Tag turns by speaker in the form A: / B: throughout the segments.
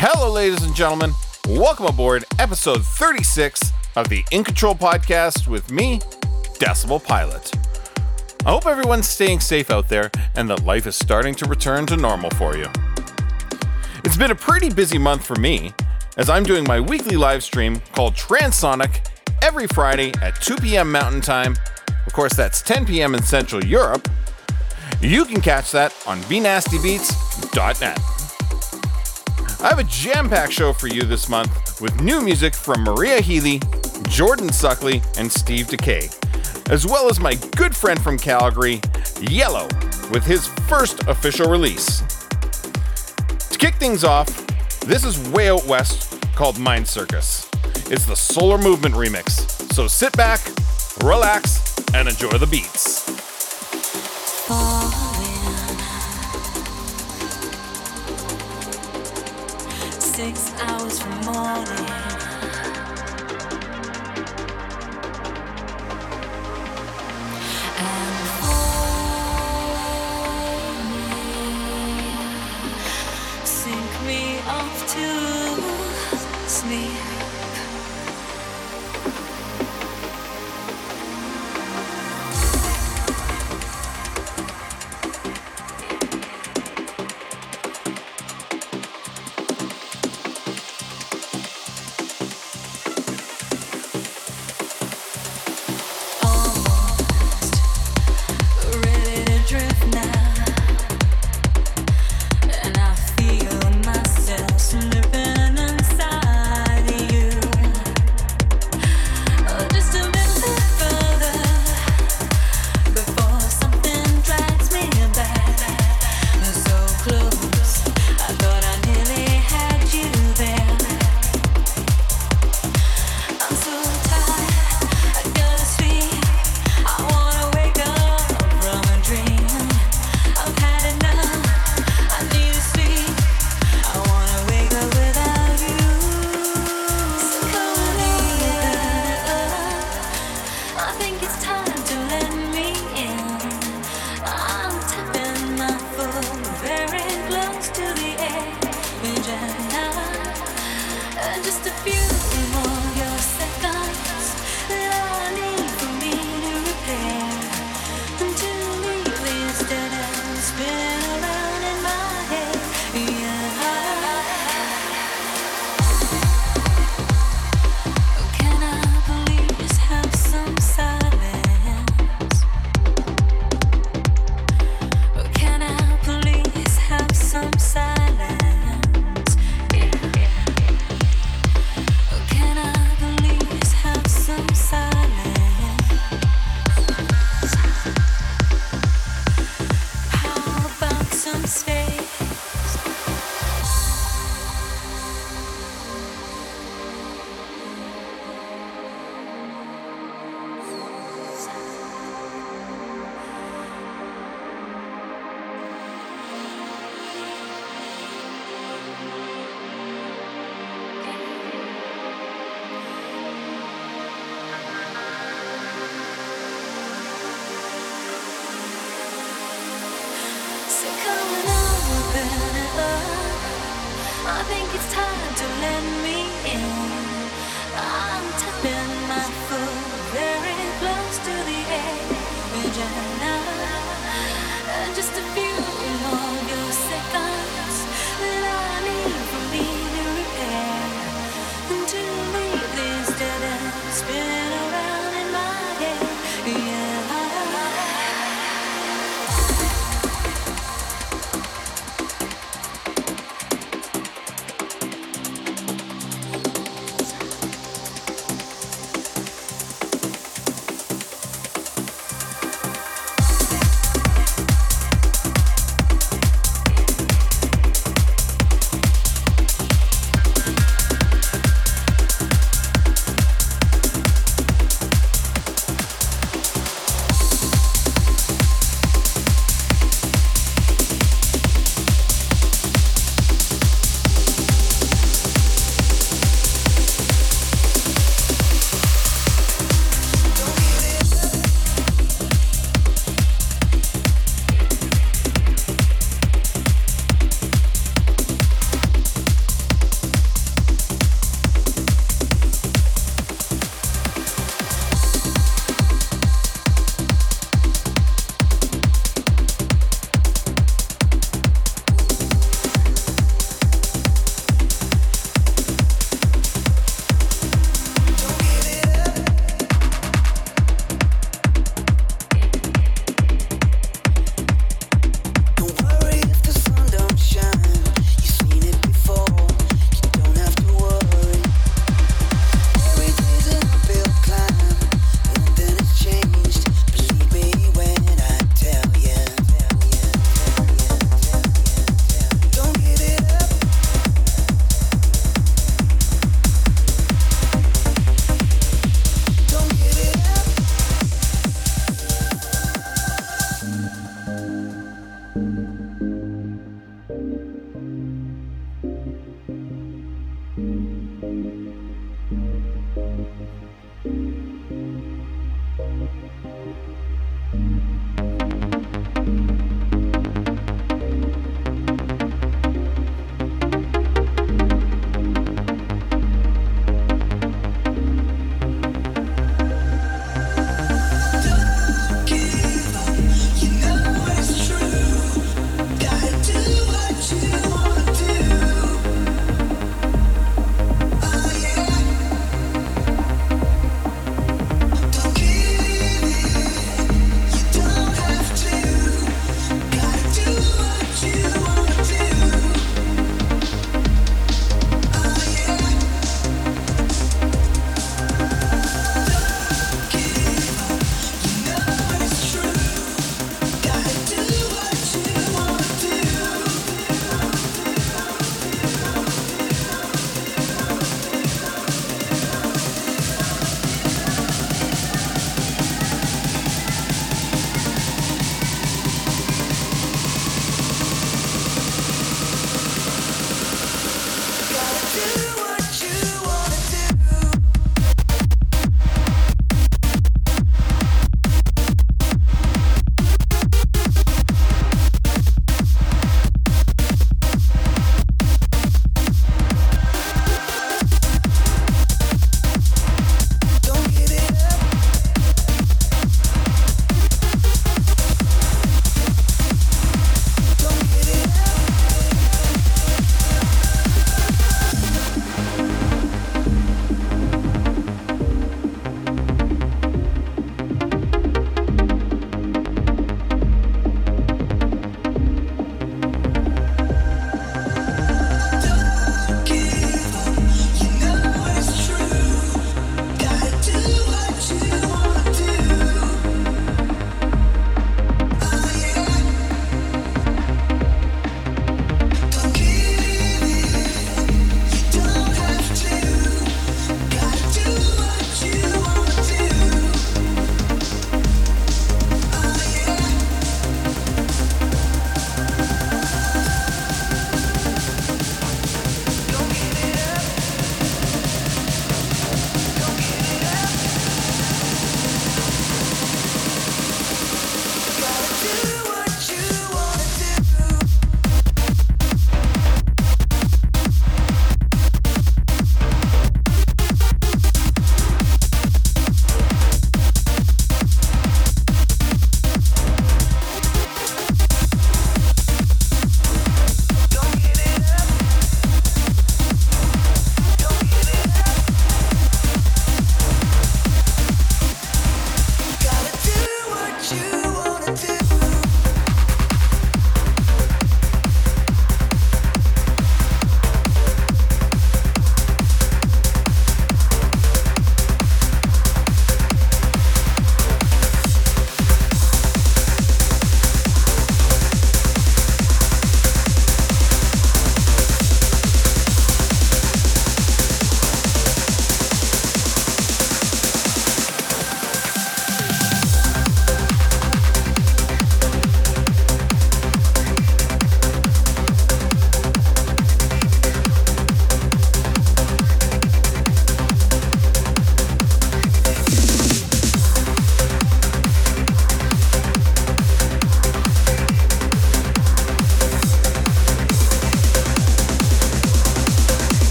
A: Hello, ladies and gentlemen. Welcome aboard episode 36 of the In Control podcast with me, Decibel Pilot. I hope everyone's staying safe out there and that life is starting to return to normal for you. It's been a pretty busy month for me as I'm doing my weekly live stream called Transonic every Friday at 2 p.m. Mountain Time. Of course, that's 10 p.m. in Central Europe. You can catch that on bnastybeats.net. I have a jam packed show for you this month with new music from Maria Healy, Jordan Suckley, and Steve Dekay, as well as my good friend from Calgary, Yellow, with his first official release. To kick things off, this is way out west called Mind Circus. It's the Solar Movement remix, so sit back, relax, and enjoy the beats.
B: Six hours from morning. And very close to the edge, and uh, just a few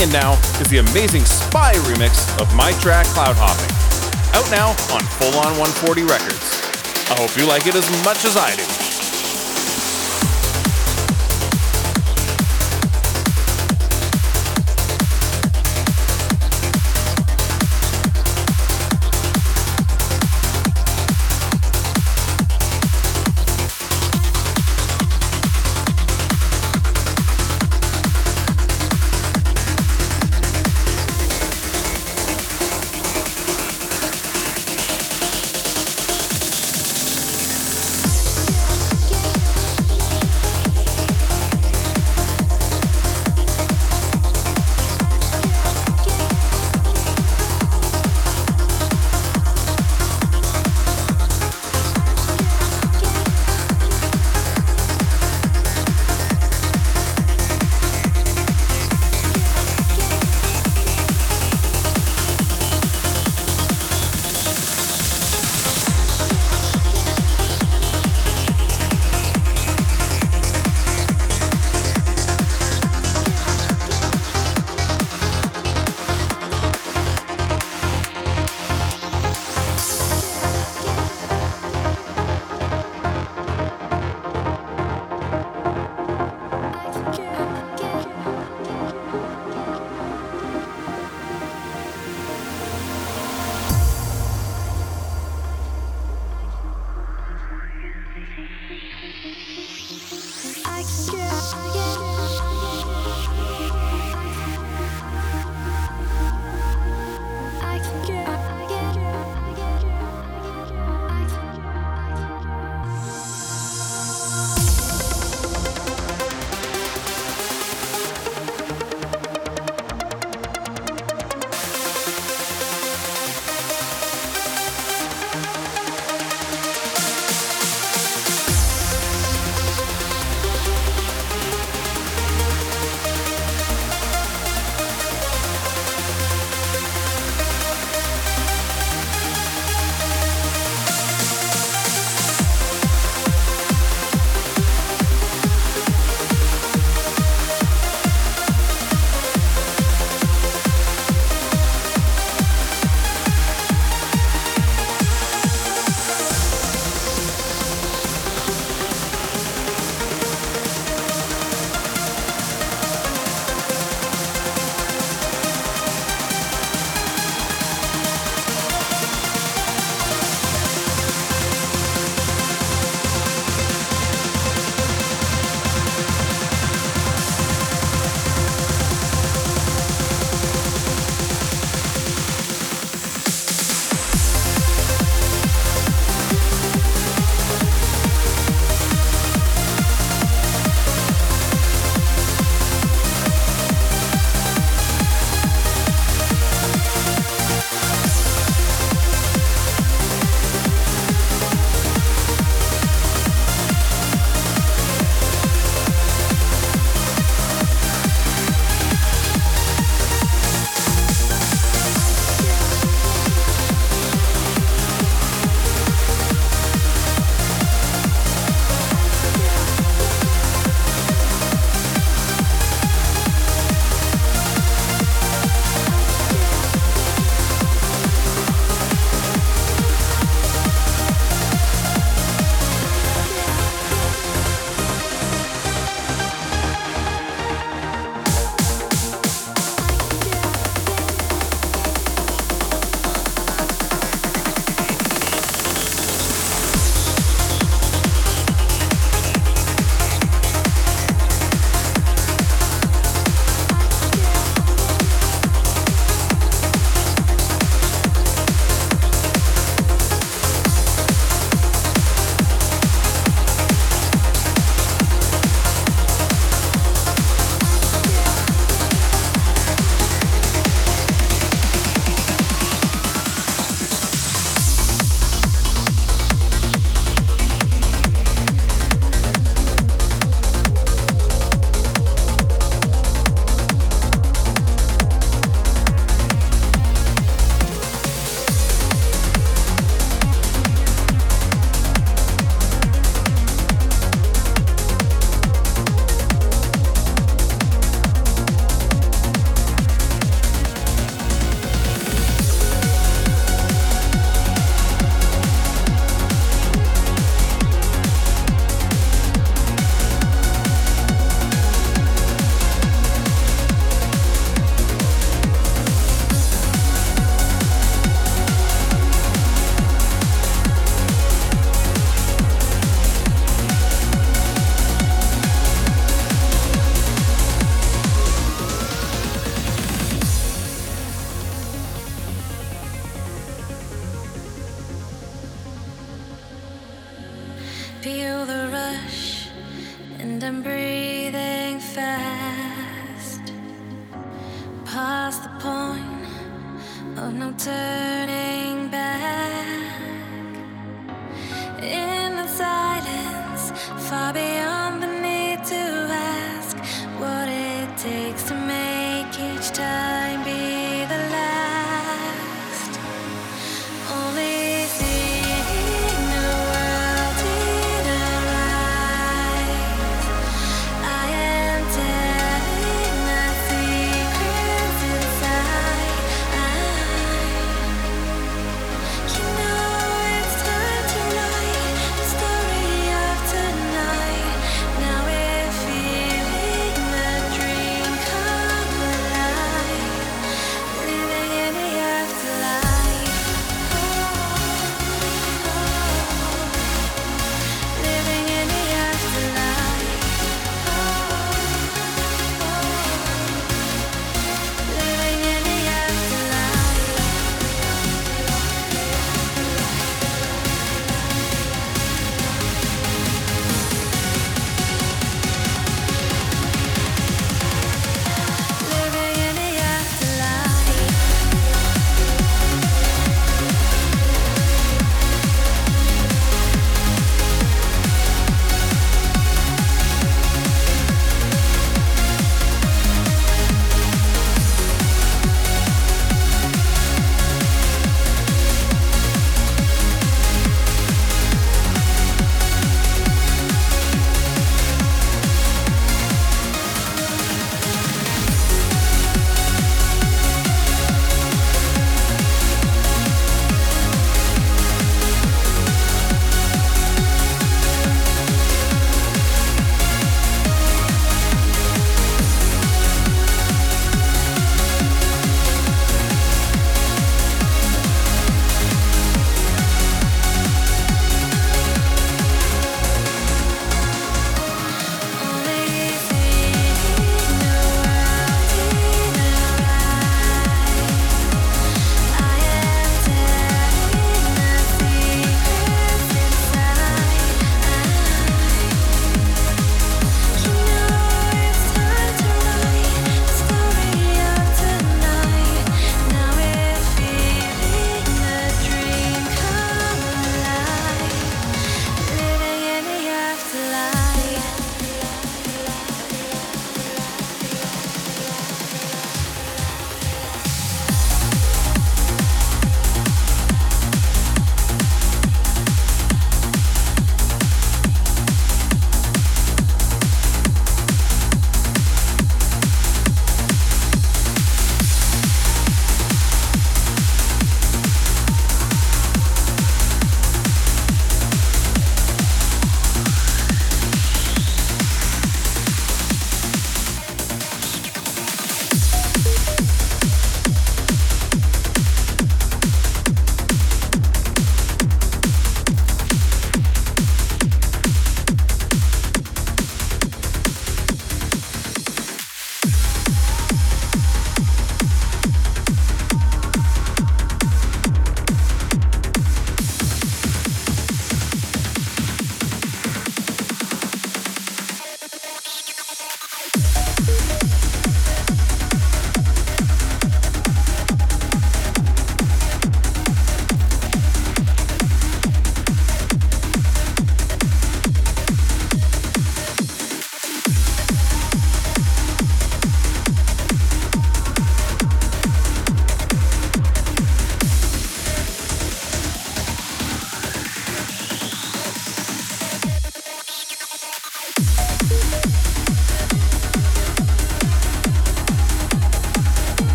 A: Coming in now is the amazing Spy remix of my track Cloud Hopping. Out now on Full On 140 Records. I hope you like it as much as I do.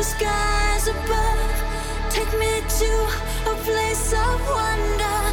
B: the skies above. Take me to a place of wonder.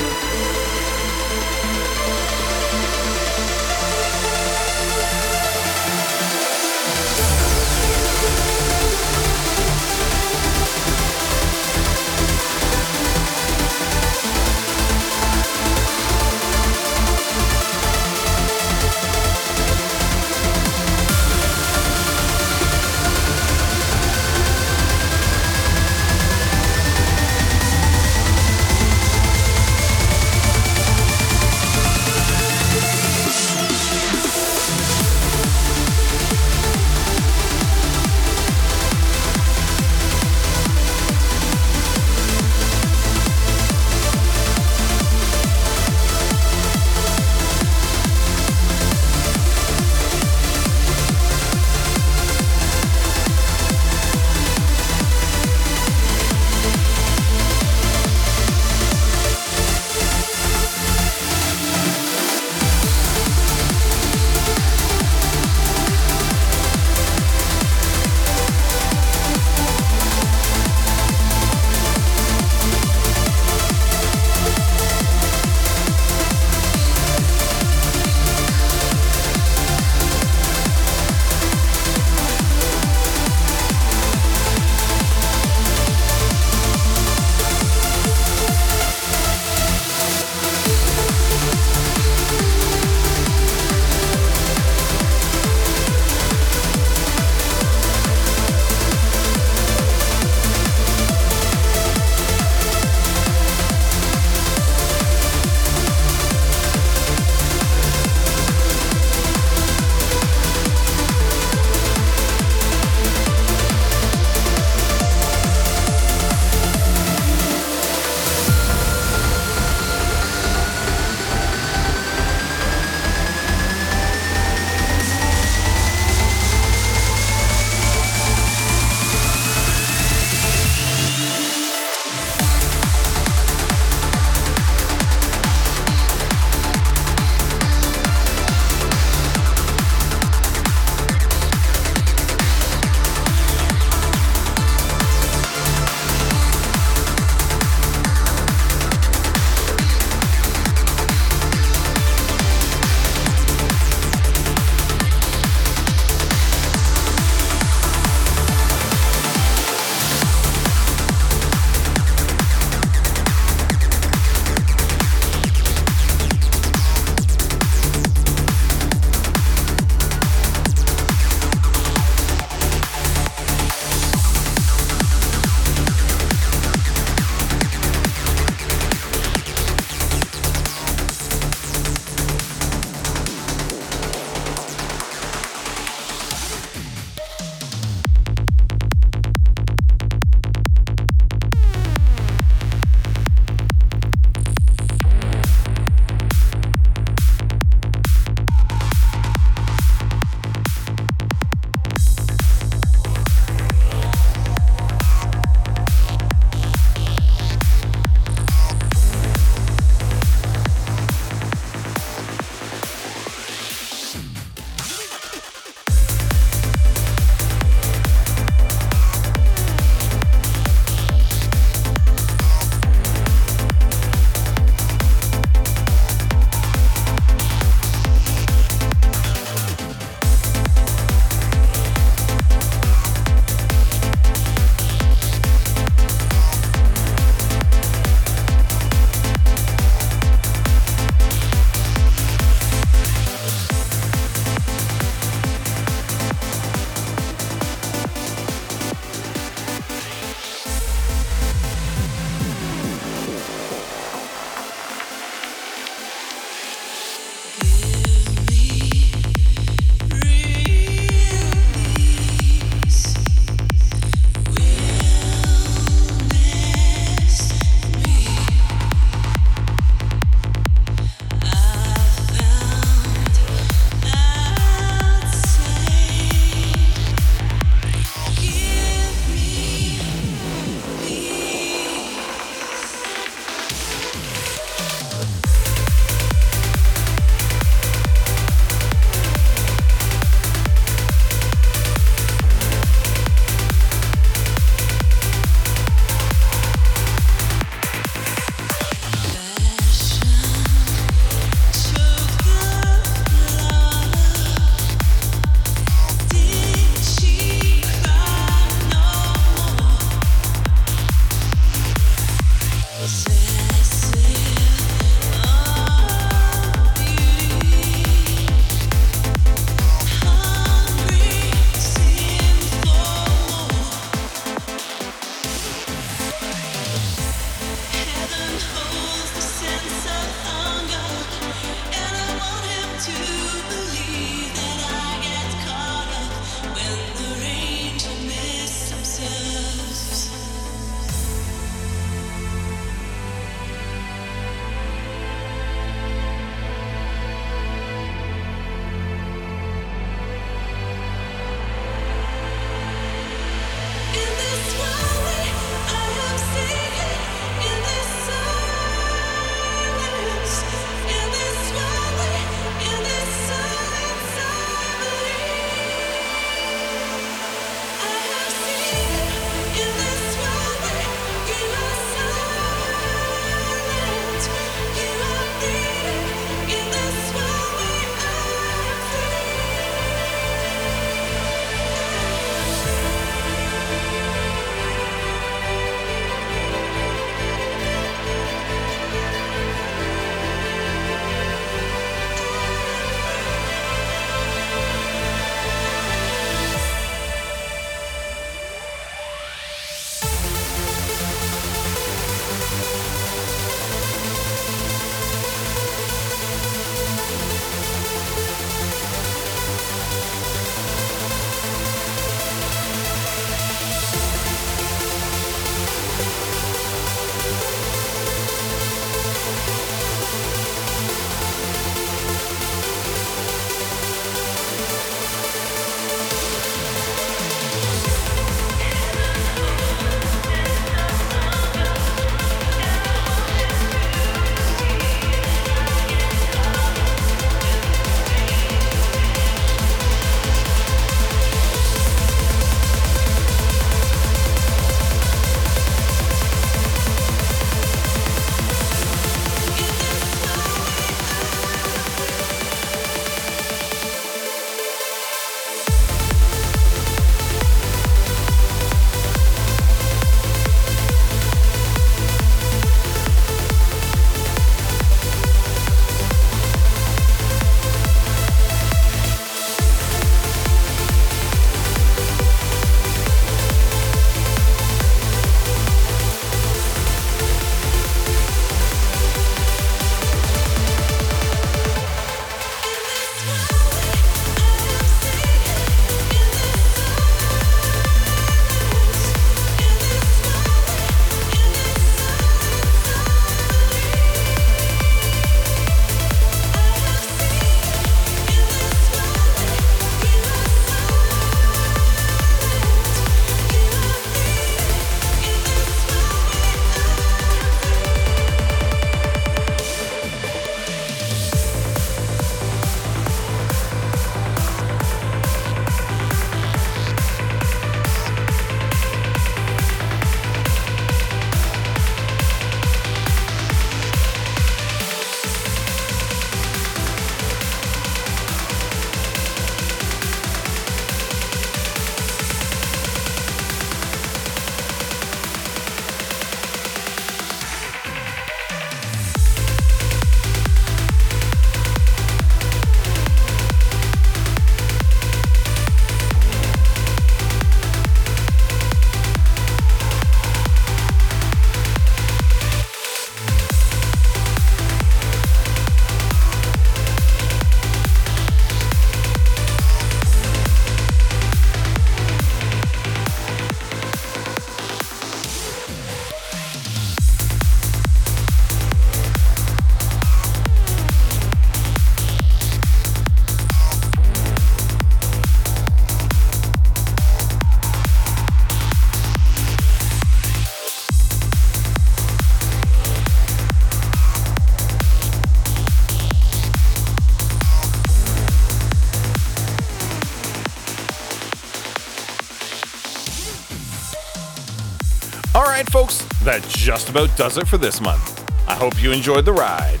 A: That just about does it for this month. I hope you enjoyed the ride.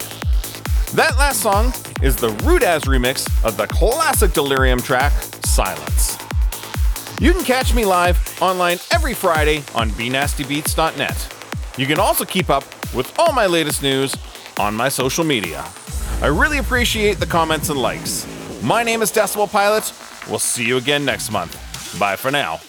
A: That last song is the Rudaz remix of the classic Delerium track, Silence. You can catch me live online every Friday on bnastybeats.net. You can also keep up with all my latest news on my social media. I really appreciate the comments and likes. My name is Decibel Pilot. We'll see you again next month. Bye for now.